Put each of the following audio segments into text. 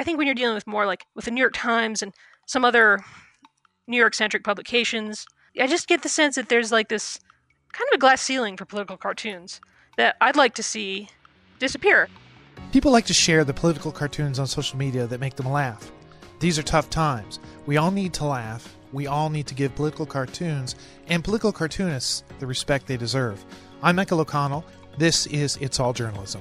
I think when you're dealing with more like with the New York Times and some other New York centric publications, I just get the sense that there's like this kind of a glass ceiling for political cartoons that I'd like to see disappear. People like to share the political cartoons on social media that make them laugh. These are tough times. We all need to laugh. We all need to give political cartoons and political cartoonists the respect they deserve. I'm Michael O'Connell. This is It's All Journalism.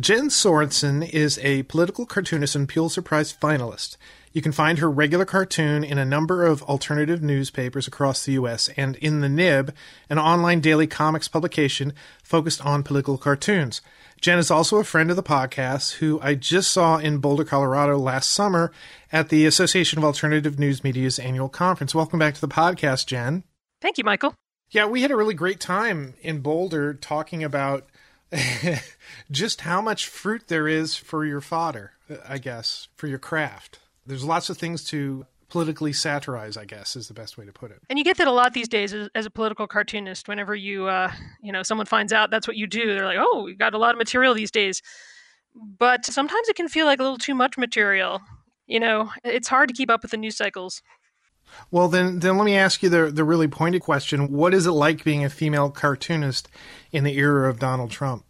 Jen Sorensen is a political cartoonist and Pulitzer Prize finalist. You can find her regular cartoon in a number of alternative newspapers across the U.S. and in The Nib, an online daily comics publication focused on political cartoons. Jen is also a friend of the podcast who I just saw in Boulder, Colorado last summer at the Association of Alternative News Media's annual conference. Welcome back to the podcast, Jen. Thank you, Michael. Yeah, we had a really great time in Boulder talking about just how much fruit there is for your fodder, I guess, for your craft. There's lots of things to politically satirize, I guess, is the best way to put it. And you get that a lot these days as, as a political cartoonist. Whenever you, uh, you know, someone finds out that's what you do, they're like, "Oh, we got a lot of material these days." But sometimes it can feel like a little too much material. You know, it's hard to keep up with the news cycles. Well, then, then let me ask you the the really pointed question: What is it like being a female cartoonist in the era of Donald Trump?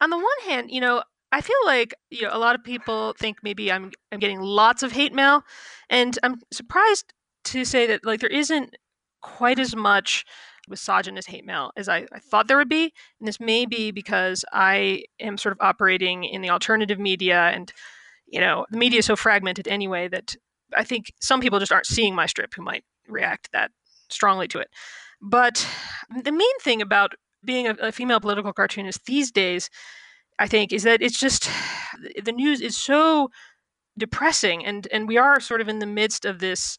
On the one hand, you know, I feel like you know a lot of people think maybe I'm I'm getting lots of hate mail, and I'm surprised to say that like there isn't quite as much misogynist hate mail as I, I thought there would be, and this may be because I am sort of operating in the alternative media, and you know the media is so fragmented anyway that I think some people just aren't seeing my strip who might react that strongly to it. But the main thing about being a, a female political cartoonist these days I think, is that it's just the news is so depressing, and and we are sort of in the midst of this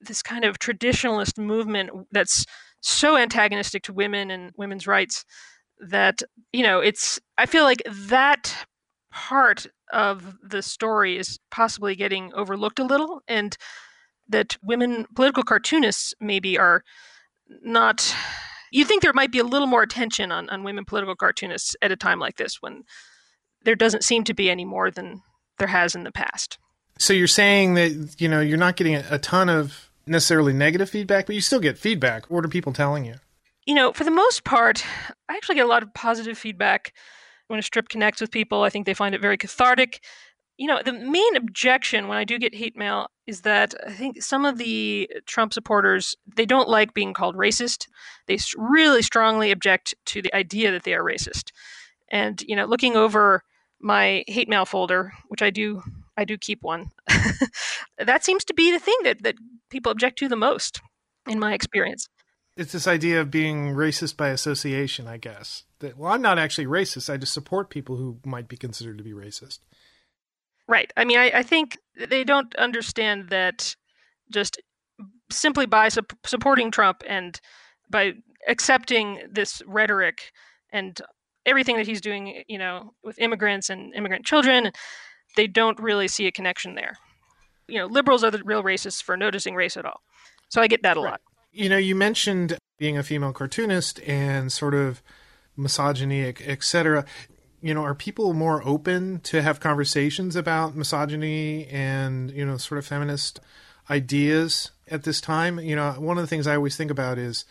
this kind of traditionalist movement that's so antagonistic to women and women's rights that you know it's I feel like that part of the story is possibly getting overlooked a little, and that women political cartoonists maybe are not you think there might be a little more attention on, on women political cartoonists at a time like this when there doesn't seem to be any more than there has in the past. So you're saying that you know you're not getting a, a ton of necessarily negative feedback, but you still get feedback. What are people telling you? You know, for the most part, I actually get a lot of positive feedback when a strip connects with people. I think they find it very cathartic you know, the main objection when I do get hate mail is that I think some of the Trump supporters they don't like being called racist. They really strongly object to the idea that they are racist. And you know, looking over my hate mail folder, which I do I do keep one. that seems to be the thing that that people object to the most in my experience. It's this idea of being racist by association, I guess. That well, I'm not actually racist. I just support people who might be considered to be racist. Right. I mean, I, I think they don't understand that just simply by su- supporting Trump and by accepting this rhetoric and everything that he's doing, you know, with immigrants and immigrant children, they don't really see a connection there. You know, liberals are the real racists for noticing race at all. So I get that a right. lot. You know, you mentioned being a female cartoonist and sort of misogyny, etc you know, are people more open to have conversations about misogyny and, you know, sort of feminist ideas at this time? You know, one of the things I always think about is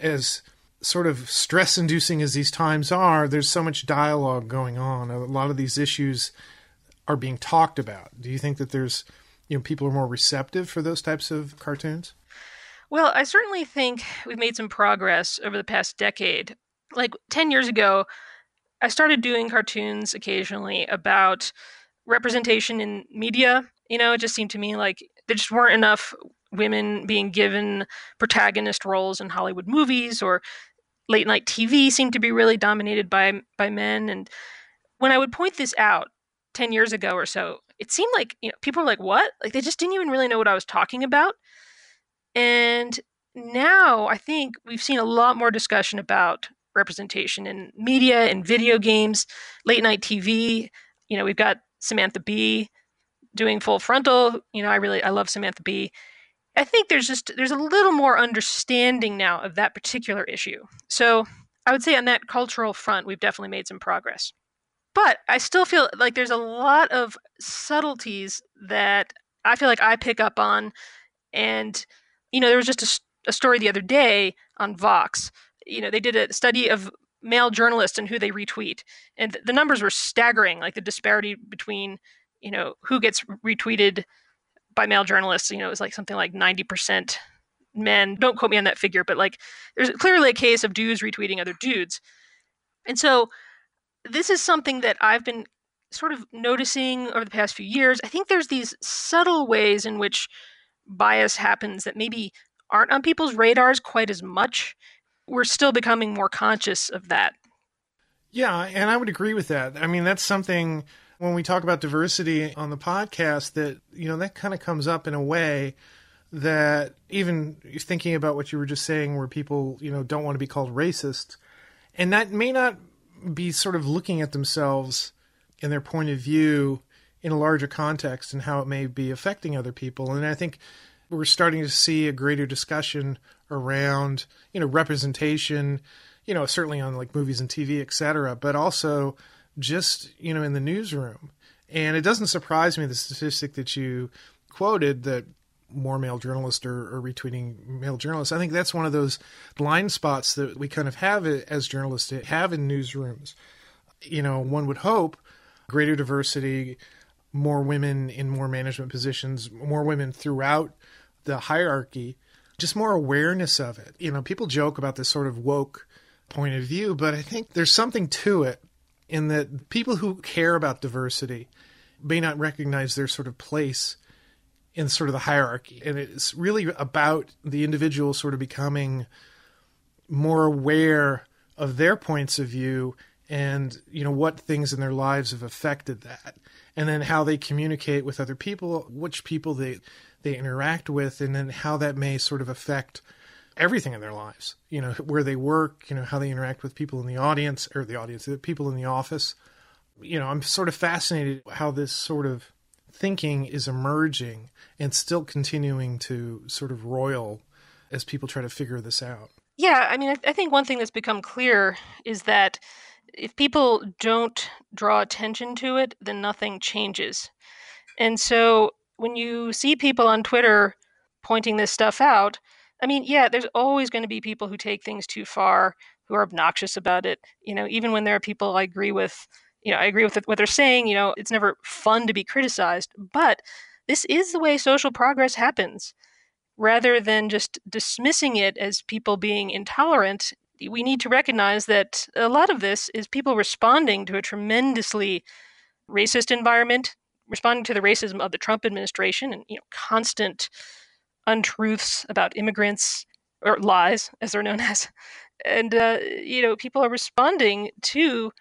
as sort of stress inducing as these times are, there's so much dialogue going on. A lot of these issues are being talked about. Do you think that there's, you know, people are more receptive for those types of cartoons? Well, I certainly think we've made some progress over the past decade. Like 10 years ago, I started doing cartoons occasionally about representation in media. You know, it just seemed to me like there just weren't enough women being given protagonist roles in Hollywood movies or late night TV seemed to be really dominated by by men and when I would point this out 10 years ago or so, it seemed like, you know, people were like, "What?" Like they just didn't even really know what I was talking about. And now I think we've seen a lot more discussion about representation in media and video games, late night TV. You know, we've got Samantha Bee doing full frontal. You know, I really I love Samantha Bee. I think there's just there's a little more understanding now of that particular issue. So I would say on that cultural front, we've definitely made some progress. But I still feel like there's a lot of subtleties that I feel like I pick up on. And, you know, there was just a, a story the other day on Vox. You know, they did a study of male journalists and who they retweet. And th- the numbers were staggering, like the disparity between, you know, who gets retweeted by male journalists. You know, it was like something like 90% men. Don't quote me on that figure, but like there's clearly a case of dudes retweeting other dudes. And so this is something that I've been sort of noticing over the past few years. I think there's these subtle ways in which bias happens that maybe aren't on people's radars quite as much. We're still becoming more conscious of that. Yeah, and I would agree with that. I mean, that's something when we talk about diversity on the podcast that, you know, that kind of comes up in a way that even thinking about what you were just saying where people, you know, don't want to be called racist and that may not be sort of looking at themselves and their point of view in a larger context and how it may be affecting other people. And I think we're starting to see a greater discussion around, you know, representation, you know, certainly on like movies and TV, et cetera, but also just, you know, in the newsroom. And it doesn't surprise me the statistic that you quoted that more male journalists are, are, retweeting male journalists. I think that's one of those blind spots that we kind of have as journalists have in newsrooms. You know, one would hope greater diversity, more women in more management positions, more women throughout the hierarchy, just more awareness of it. You know, people joke about this sort of woke point of view, but I think there's something to it in that people who care about diversity may not recognize their sort of place in sort of the hierarchy. And it's really about the individual sort of becoming more aware of their points of view and you know what things in their lives have affected that. And then how they communicate with other people which people they they interact with and then how that may sort of affect everything in their lives. You know where they work you know how they interact with people in the audience or the audience the people in the office. You know i'm sort of fascinated how this sort of thinking is emerging and still continuing to sort of roil as people try to figure this out. Yeah, I mean, I, I think one thing that's become clear is that if people don't draw attention to it, then nothing changes. And so when you see people on Twitter pointing this stuff out, I mean, yeah, there's always going to be people who take things too far, who are obnoxious about it. You know, even when there are people I agree with you know, I agree with what they're saying. You know, it's never fun to be criticized, but this is the way social progress happens. Rather than just dismissing it as people being intolerant, we need to recognize that a lot of this is people responding to a tremendously racist environment, responding to the racism of the Trump administration and you know constant untruths about immigrants or lies as they're known as. And uh, you know, people are responding to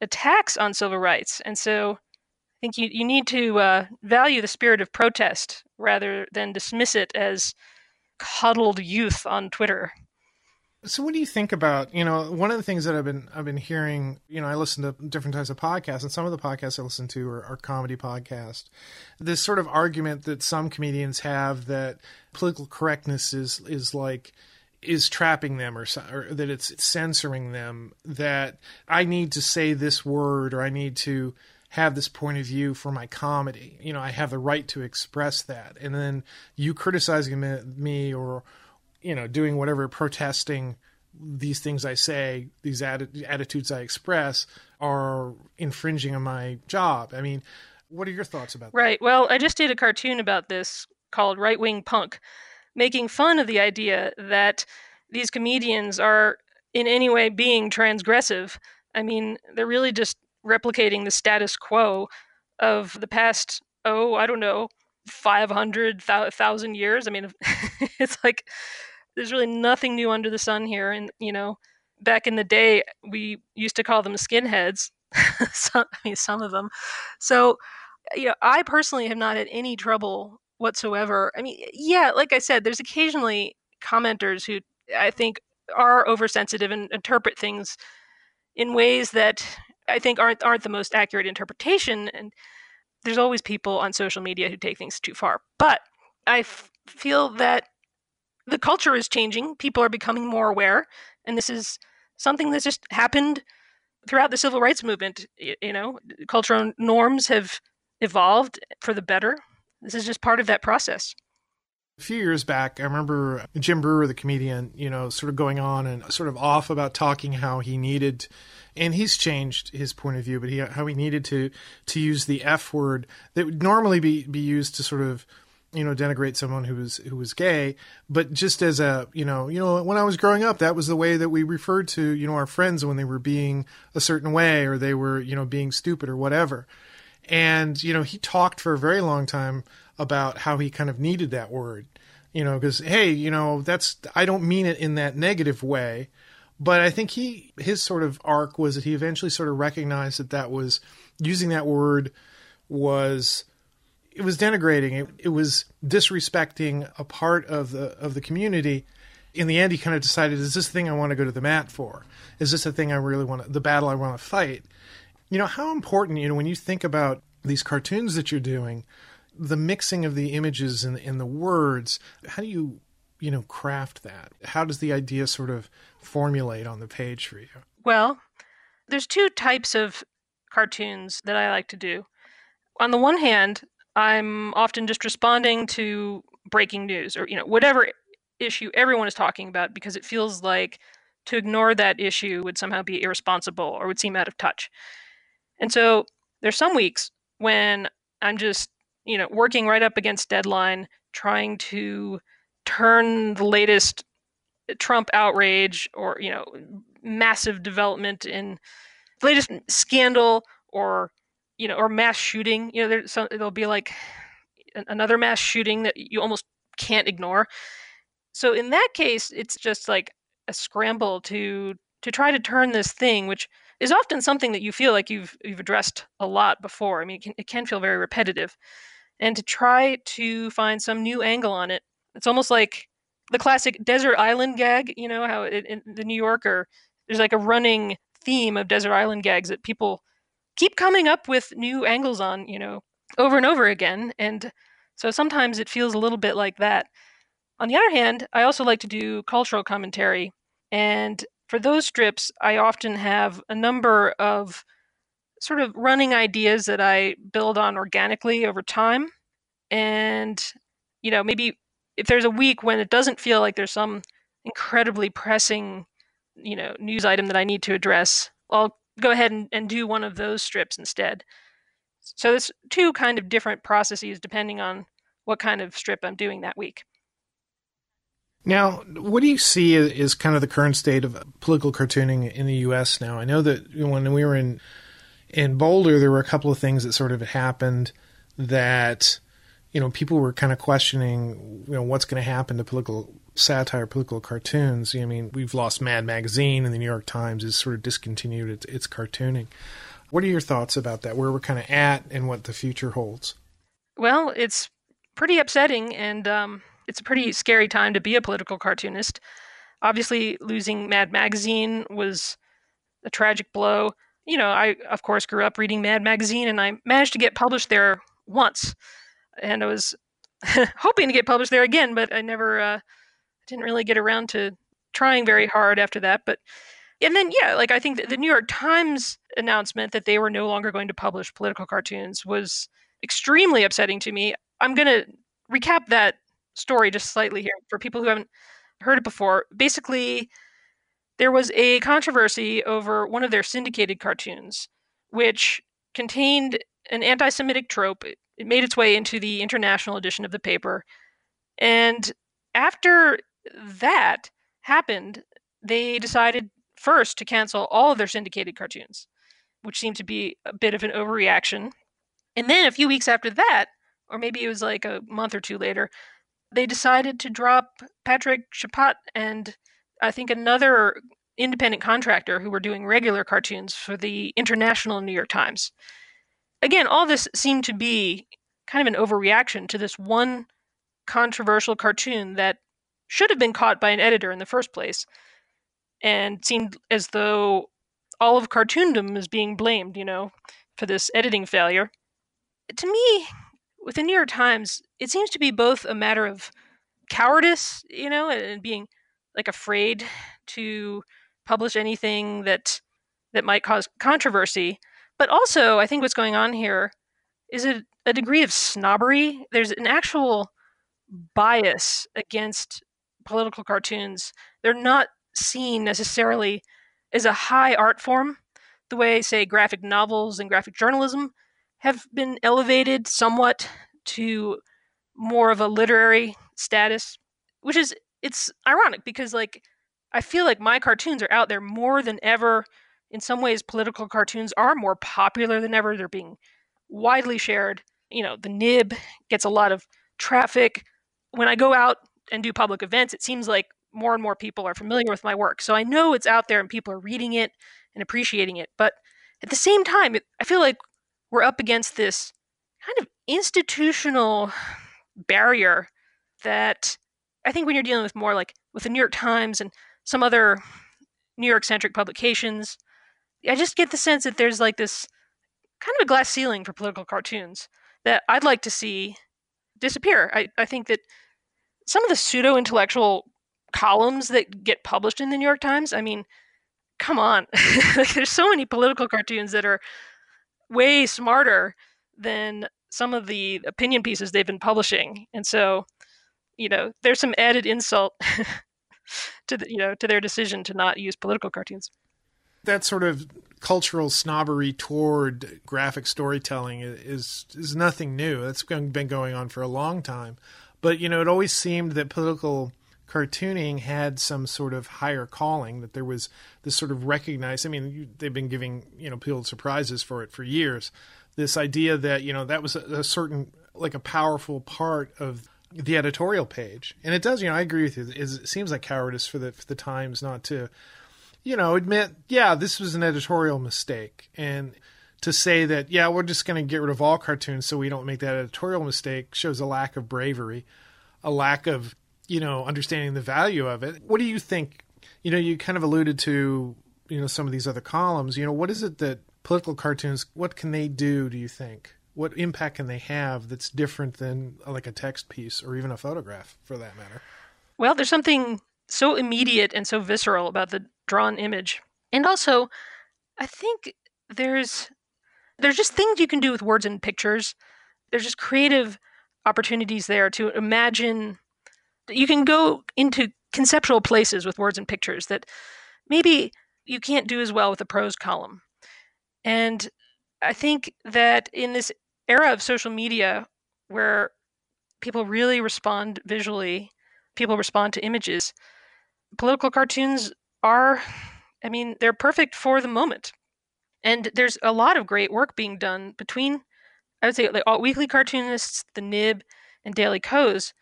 attacks on civil rights. And so I think you, you need to uh, value the spirit of protest rather than dismiss it as coddled youth on Twitter. So what do you think about, you know, one of the things that I've been I've been hearing, you know, I listen to different types of podcasts and some of the podcasts I listen to are, are comedy podcasts. This sort of argument that some comedians have that political correctness is is like is trapping them or, or, that it's censoring them that I need to say this word or I need to have this point of view for my comedy. You know, I have the right to express that. And then you criticizing me or you know, doing whatever protesting these things I say, these atti- attitudes I express are infringing on my job. I mean, what are your thoughts about that? Right. Well, I just did a cartoon about this called Right Wing Punk making fun of the idea that these comedians are in any way being transgressive. I mean, they're really just replicating the status quo of the past, oh, I don't know, 500,000 years. I mean, it's like there's really nothing new under the sun here. And, you know, back in the day, we used to call them skinheads. some, I mean, some of them. So, you know, I personally have not had any trouble whatsoever. I mean, yeah, like I said, there's occasionally commenters who I think are oversensitive and interpret things in ways that I think aren't aren't the most accurate interpretation. And there's always people on social media who take things too far. But I f- feel that the culture is changing. People are becoming more aware, and this is something that's just happened throughout the civil rights movement. You know, cultural norms have evolved for the better. This is just part of that process. A few years back, I remember Jim Breuer, the comedian, you know, sort of going on and sort of off about talking how he needed, and he's changed his point of view, but he, how he needed to to use the F word that would normally be be used to sort of you know denigrate someone who was who was gay but just as a you know you know when i was growing up that was the way that we referred to you know our friends when they were being a certain way or they were you know being stupid or whatever. And you know he talked for a very long time about how he kind of needed that word you know because hey you know that's i don't mean it in that negative way but i think he his sort of arc was that he eventually sort of recognized that that was using that word was it was denigrating. It, it was disrespecting a part of the of the community. In the end he kind of decided is this the thing i want to go to the mat for? Is this the thing i really want to, the battle i want to fight? You know how important you know when you think about these cartoons that you're doing the mixing of the images and, and the words how do you you know craft that? How does the idea sort of formulate on the page for you? Well there's two types of cartoons that i like to do. On the one hand i'm often just responding to breaking news or you know whatever issue everyone is talking about because it feels like to ignore that issue would somehow be irresponsible or would seem out of touch. And so there's some weeks when i'm just you know, working right up against deadline, trying to turn the latest Trump outrage or, you know, massive development in the latest scandal or, you know, or mass shooting. You know, there's some, there'll be like another mass shooting that you almost can't ignore. So in that case, it's just like a scramble to to try to turn this thing, which is often something that you feel like you've you've addressed a lot before. I mean, it can, it can feel very repetitive and to try to find some new angle on it. It's almost like the classic desert island gag, you know, how it, in the New Yorker, there's like a running theme of desert island gags that people keep coming up with new angles on, you know, over and over again. And so sometimes it feels a little bit like that. On the other hand, I also like to do cultural commentary. And for those strips, I often have a number of sort of running ideas that I build on organically over time. And, you know, maybe if there's a week when it doesn't feel like there's some incredibly pressing, you know, news item that I need to address, I'll go ahead and, and do one of those strips instead. So there's two kind of different processes depending on what kind of strip I'm doing that week. Now, what do you see is kind of the current state of political cartooning in the U.S. now? I know that when we were in in Boulder, there were a couple of things that sort of happened that you know people were kind of questioning you know what's going to happen to political satire, political cartoons. I mean, we've lost Mad Magazine, and the New York Times has sort of discontinued its, its cartooning. What are your thoughts about that? Where we're kind of at, and what the future holds? Well, it's pretty upsetting, and um, it's a pretty scary time to be a political cartoonist. Obviously, losing Mad Magazine was a tragic blow you know, I of course grew up reading Mad Magazine, and I managed to get published there once, and I was hoping to get published there again, but I never uh, didn't really get around to trying very hard after that. But and then yeah, like I think the mm-hmm. New York Times announcement that they were no longer going to publish political cartoons was extremely upsetting to me. I'm going to recap that story just slightly here for people who haven't heard it before. Basically, there was a controversy over one of their syndicated cartoons, which contained an anti Semitic trope. It made its way into the international edition of the paper. And after that happened, they decided first to cancel all of their syndicated cartoons, which seemed to be a bit of an overreaction. And then a few weeks after that, or maybe it was like a month or two later, they decided to drop Patrick Chappatte and I think another independent contractor who were doing regular cartoons for the International New York Times. Again, all this seemed to be kind of an overreaction to this one controversial cartoon that should have been caught by an editor in the first place and seemed as though all of cartoondom is being blamed, you know, for this editing failure. To me, with the New York Times, it seems to be both a matter of cowardice, you know, and being like afraid to publish anything that that might cause controversy. But also, I think what's going on here is a, a degree of snobbery. There's an actual bias against political cartoons. They're not seen necessarily as a high art form, the way, say, graphic novels and graphic journalism have been elevated somewhat to more of a literary status, which is it's ironic because like I feel like my cartoons are out there more than ever. In some ways, political cartoons are more popular than ever. They're being widely shared. You know, the nib gets a lot of traffic. When I go out and do public events, it seems like more and more people are familiar with my work. So I know it's out there and people are reading it and appreciating it. But at the same time, it, I feel like we're up against this kind of institutional barrier that I think when you're dealing with more like with the New York Times and some other New York centric publications, I just get the sense that there's like this kind of a glass ceiling for political cartoons that I'd like to see disappear. I, I think that some of the pseudo intellectual columns that get published in the New York Times, I mean, come on. there's so many political cartoons that are way smarter than some of the opinion pieces they've been publishing. And so, you know, there's some added insult to the, you know, to their decision to not use political cartoons. That sort of cultural snobbery toward graphic storytelling is is nothing new. That's been going on for a long time. But you know, it always seemed that political cartooning had some sort of higher calling that there was this sort of recognized i mean you, they've been giving you know Pulitzer prizes for it for years. This idea that you know that was a, a, certain like a powerful part of the editorial page. And it does you know i agree with you. It seems like cowardice for the for the times not to you know admit yeah this was an editorial mistake. And to say that yeah we're just going to get rid of all cartoons so we don't make that editorial mistake shows a lack of bravery a lack of you know, understanding the value of it. What do you think? You know, you kind of alluded to, you know, some of these other columns. You know, what is it that political cartoons, what can they do, do you think? What impact can they have that's different than uh, like a text piece or even a photograph for that matter? Well, there's something so immediate and so visceral about the drawn image. And also, I think there's there's just things you can do with words and pictures. There's just creative opportunities there to imagine you can go into conceptual places with words and pictures that maybe you can't do as well with a prose column. And I think that in this era of social media where people really respond visually, people respond to images, political cartoons are, I mean, they're perfect for the moment. And there's a lot of great work being done between, I would say, like alt weekly cartoonists, the Nib, and Daily Kos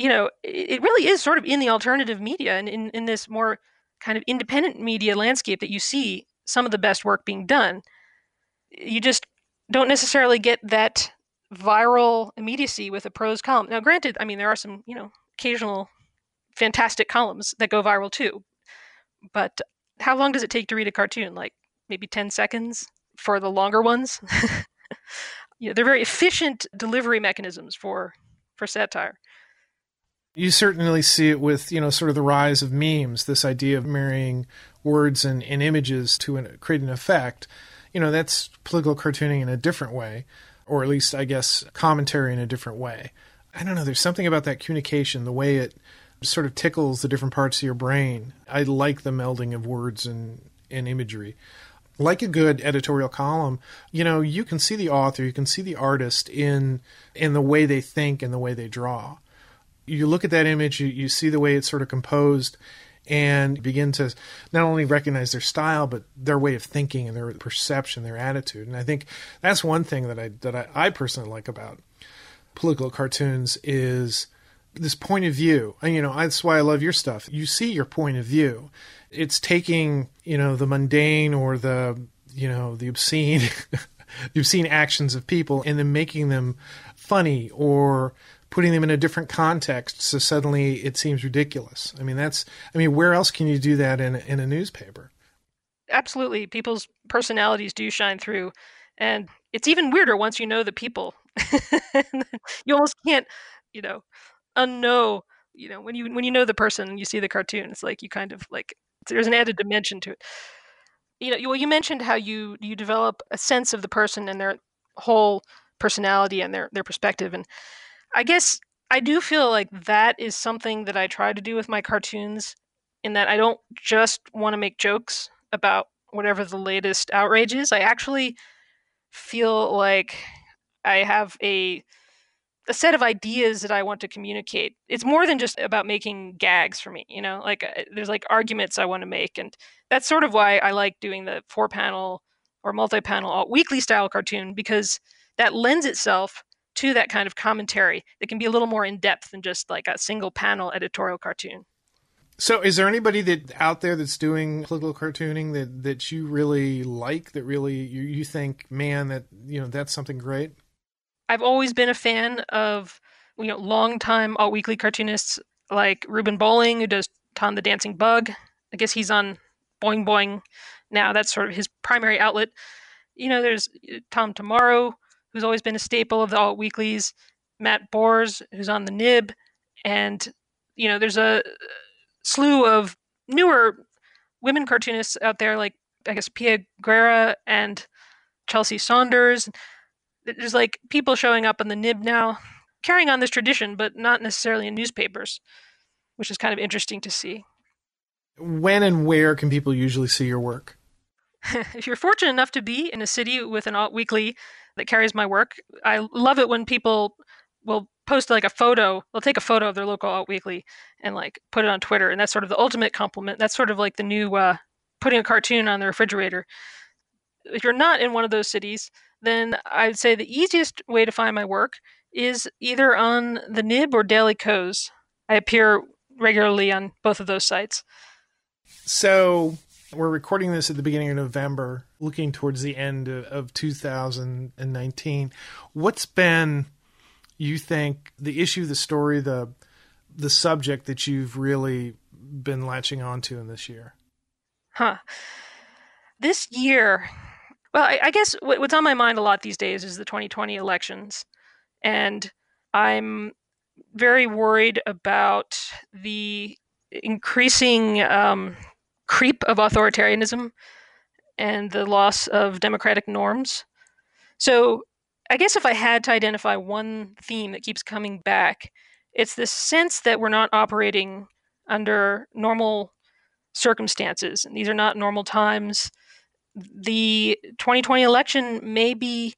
you know, it really is sort of in the alternative media and in, in this more kind of independent media landscape that you see some of the best work being done. You just don't necessarily get that viral immediacy with a prose column. Now, granted, I mean, there are some, you know, occasional fantastic columns that go viral too. But how long does it take to read a cartoon? Like maybe 10 seconds for the longer ones? you know, they're very efficient delivery mechanisms for for satire. You certainly see it with, you know, sort of the rise of memes, this idea of marrying words and, and images to an, create an effect. You know, that's political cartooning in a different way, or at least, I guess, commentary in a different way. I don't know, there's something about that communication, the way it sort of tickles the different parts of your brain. I like the melding of words and, and imagery like a good editorial column, you know, you can see the author, you can see the artist in in the way they think and the way they draw you look at that image, you, you see the way it's sort of composed, and begin to not only recognize their style but their way of thinking and their perception, their attitude. And I think that's one thing that I that I, I personally like about political cartoons is this point of view. And, you know, that's why I love your stuff. You see your point of view. It's taking, you know, the mundane or the, you know, the obscene, the obscene actions of people and then making them funny or putting them in a different context so suddenly it seems ridiculous. I mean, that's, I mean, where else can you do that in, in a newspaper? Absolutely. People's personalities do shine through. And it's even weirder once you know the people. you almost can't, you know, unknow, you know, when you when you know the person and you see the cartoon, it's like you kind of like There's an added dimension to it. You know, well, you mentioned how you you develop a sense of the person and their whole personality and their their perspective, and I guess I do feel like that is something that I try to do with my cartoons, in that I don't just want to make jokes about whatever the latest outrage is. I actually feel like I have a a set of ideas that I want to communicate. It's more than just about making gags for me, you know. Like uh, there's like arguments I want to make, and that's sort of why I like doing the four panel or multi panel weekly style cartoon because that lends itself to that kind of commentary that can be a little more in depth than just like a single panel editorial cartoon. So, is there anybody that out there that's doing political cartooning that that you really like? That really you, you think, man, that you know that's something great. I've always been a fan of you know longtime alt weekly cartoonists like Ruben Bolling, who does Tom the Dancing Bug. I guess he's on Boing Boing now. That's sort of his primary outlet. You know, there's uh, Tom Tomorrow, who's always been a staple of the alt weeklies. Matt Bors, who's on the Nib, and you know, there's a slew of newer women cartoonists out there, like I guess Pia Guerra and Chelsea Saunders. There's like people showing up in the nib now, carrying on this tradition, but not necessarily in newspapers, which is kind of interesting to see. When and where can people usually see your work? if you're fortunate enough to be in a city with an alt weekly that carries my work, I love it when people will post like a photo they'll take a photo of their local alt weekly and like put it on twitter and that's sort of the ultimate compliment that's sort of like the new uh, putting a cartoon on the refrigerator if you're not in one of those cities then i'd say the easiest way to find my work is either on the nib or daily kos i appear regularly on both of those sites so we're recording this at the beginning of november looking towards the end of 2019 what's been you think the issue, the story, the the subject that you've really been latching onto in this year? Huh. This year, well, I, I guess what's on my mind a lot these days is the 2020 elections, and I'm very worried about the increasing um, creep of authoritarianism and the loss of democratic norms. So I guess if I had to identify one theme that keeps coming back, it's this sense that we're not operating under normal circumstances. And these are not normal times. The 2020 election may be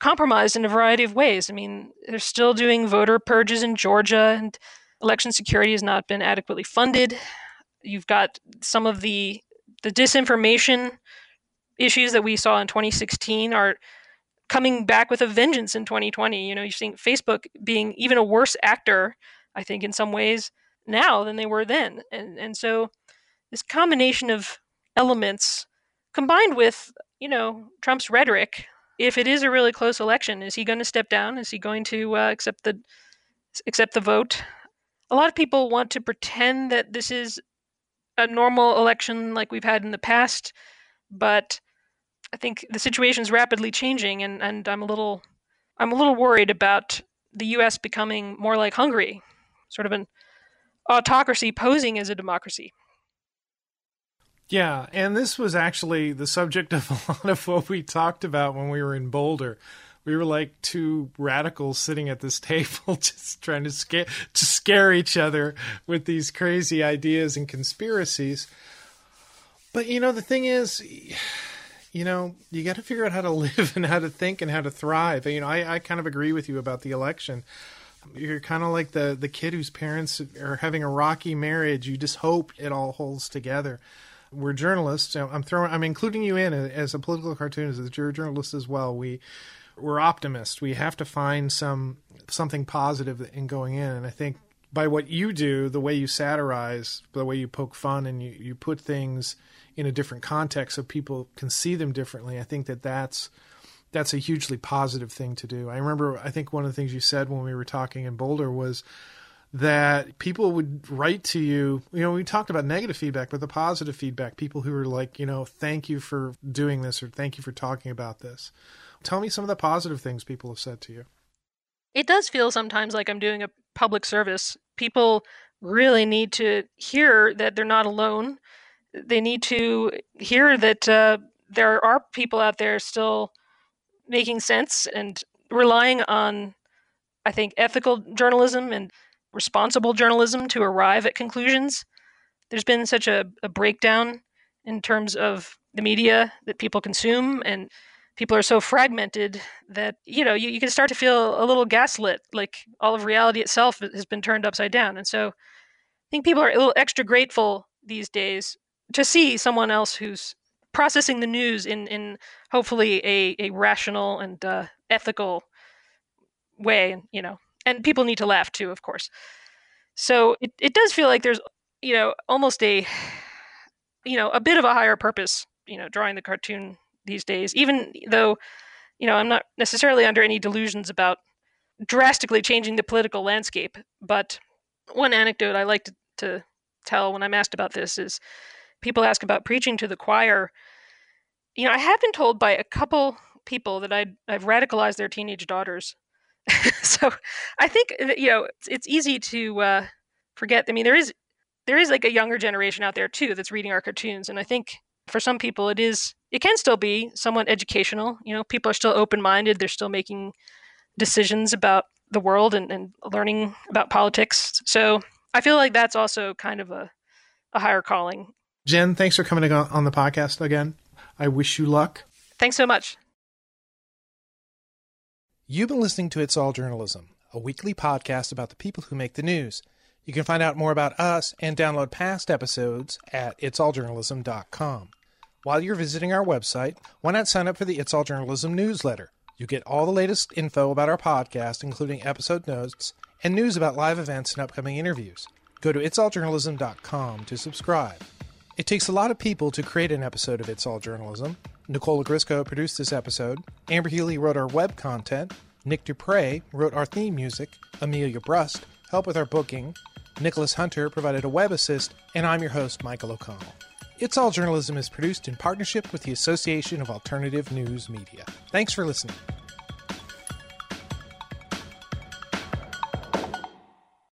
compromised in a variety of ways. I mean, they're still doing voter purges in Georgia, and election security has not been adequately funded. You've got some of the the disinformation issues that we saw in 2016 are coming back with a vengeance in 2020. You know, you're seeing Facebook being even a worse actor, I think, in some ways now than they were then. And and so this combination of elements combined with, you know, Trump's rhetoric, if it is a really close election, is he going to step down? Is he going to uh, accept the accept the vote? A lot of people want to pretend that this is a normal election like we've had in the past, but I think the situation is rapidly changing, and, and I'm a little I'm a little worried about the U.S. becoming more like Hungary, sort of an autocracy posing as a democracy. Yeah, and this was actually the subject of a lot of what we talked about when we were in Boulder. We were like two radicals sitting at this table, just trying to scare to scare each other with these crazy ideas and conspiracies. But you know, the thing is you know, you got to figure out how to live and how to think and how to thrive. You know, I, I kind of agree with you about the election. You're kind of like the the kid whose parents are having a rocky marriage. You just hope it all holds together. We're journalists. I'm throwing. I'm including you in as a political cartoonist. As a journalist as well. We we're optimists. We have to find some something positive in going in. And I think by what you do, the way you satirize, the way you poke fun, and you, you put things in a different context so people can see them differently. I think that that's that's a hugely positive thing to do. I remember I think one of the things you said when we were talking in Boulder was that people would write to you, you know, we talked about negative feedback, but the positive feedback, people who are like, you know, thank you for doing this or thank you for talking about this. Tell me some of the positive things people have said to you. It does feel sometimes like I'm doing a public service. People really need to hear that they're not alone they need to hear that uh, there are people out there still making sense and relying on, I think, ethical journalism and responsible journalism to arrive at conclusions. There's been such a, a breakdown in terms of the media that people consume and people are so fragmented that you know you, you can start to feel a little gaslit like all of reality itself has been turned upside down and so i think people are a little extra grateful these days to see someone else who's processing the news in in hopefully a, a rational and uh, ethical way and you know and people need to laugh too of course. So it, it does feel like there's you know almost a you know a bit of a higher purpose you know drawing the cartoon these days even though you know i'm not necessarily under any delusions about drastically changing the political landscape but one anecdote i like to, to tell when i'm asked about this is people ask about preaching to the choir. You know i have been told by a couple people that I'd, i've radicalized their teenage daughters so i think you know it's, it's easy to uh, forget i mean there is there is like a younger generation out there too that's reading our cartoons and i think for some people it is it can still be somewhat educational you know people are still open-minded they're still making decisions about the world and, and learning about politics so i feel like that's also kind of a, a higher calling. Jen thanks for coming on the podcast again. I wish you luck. Thanks so much you've been listening to it's all journalism a weekly podcast about the people who make the news you can find out more about us and download past episodes at itsalljournalism.com. While you're visiting our website, why not sign up for the It's All Journalism newsletter? You get all the latest info about our podcast, including episode notes and news about live events and upcoming interviews. Go to itsalljournalism.com to subscribe. It takes a lot of people to create an episode of It's All Journalism. Nicola Grisco produced this episode. Amber Healy wrote our web content. Nick Dupre wrote our theme music. Amelia Brust helped with our booking. Nicholas Hunter provided a web assist, and I'm your host, Michael O'Connell. It's All Journalism is produced in partnership with the Association of Alternative News Media. Thanks for listening.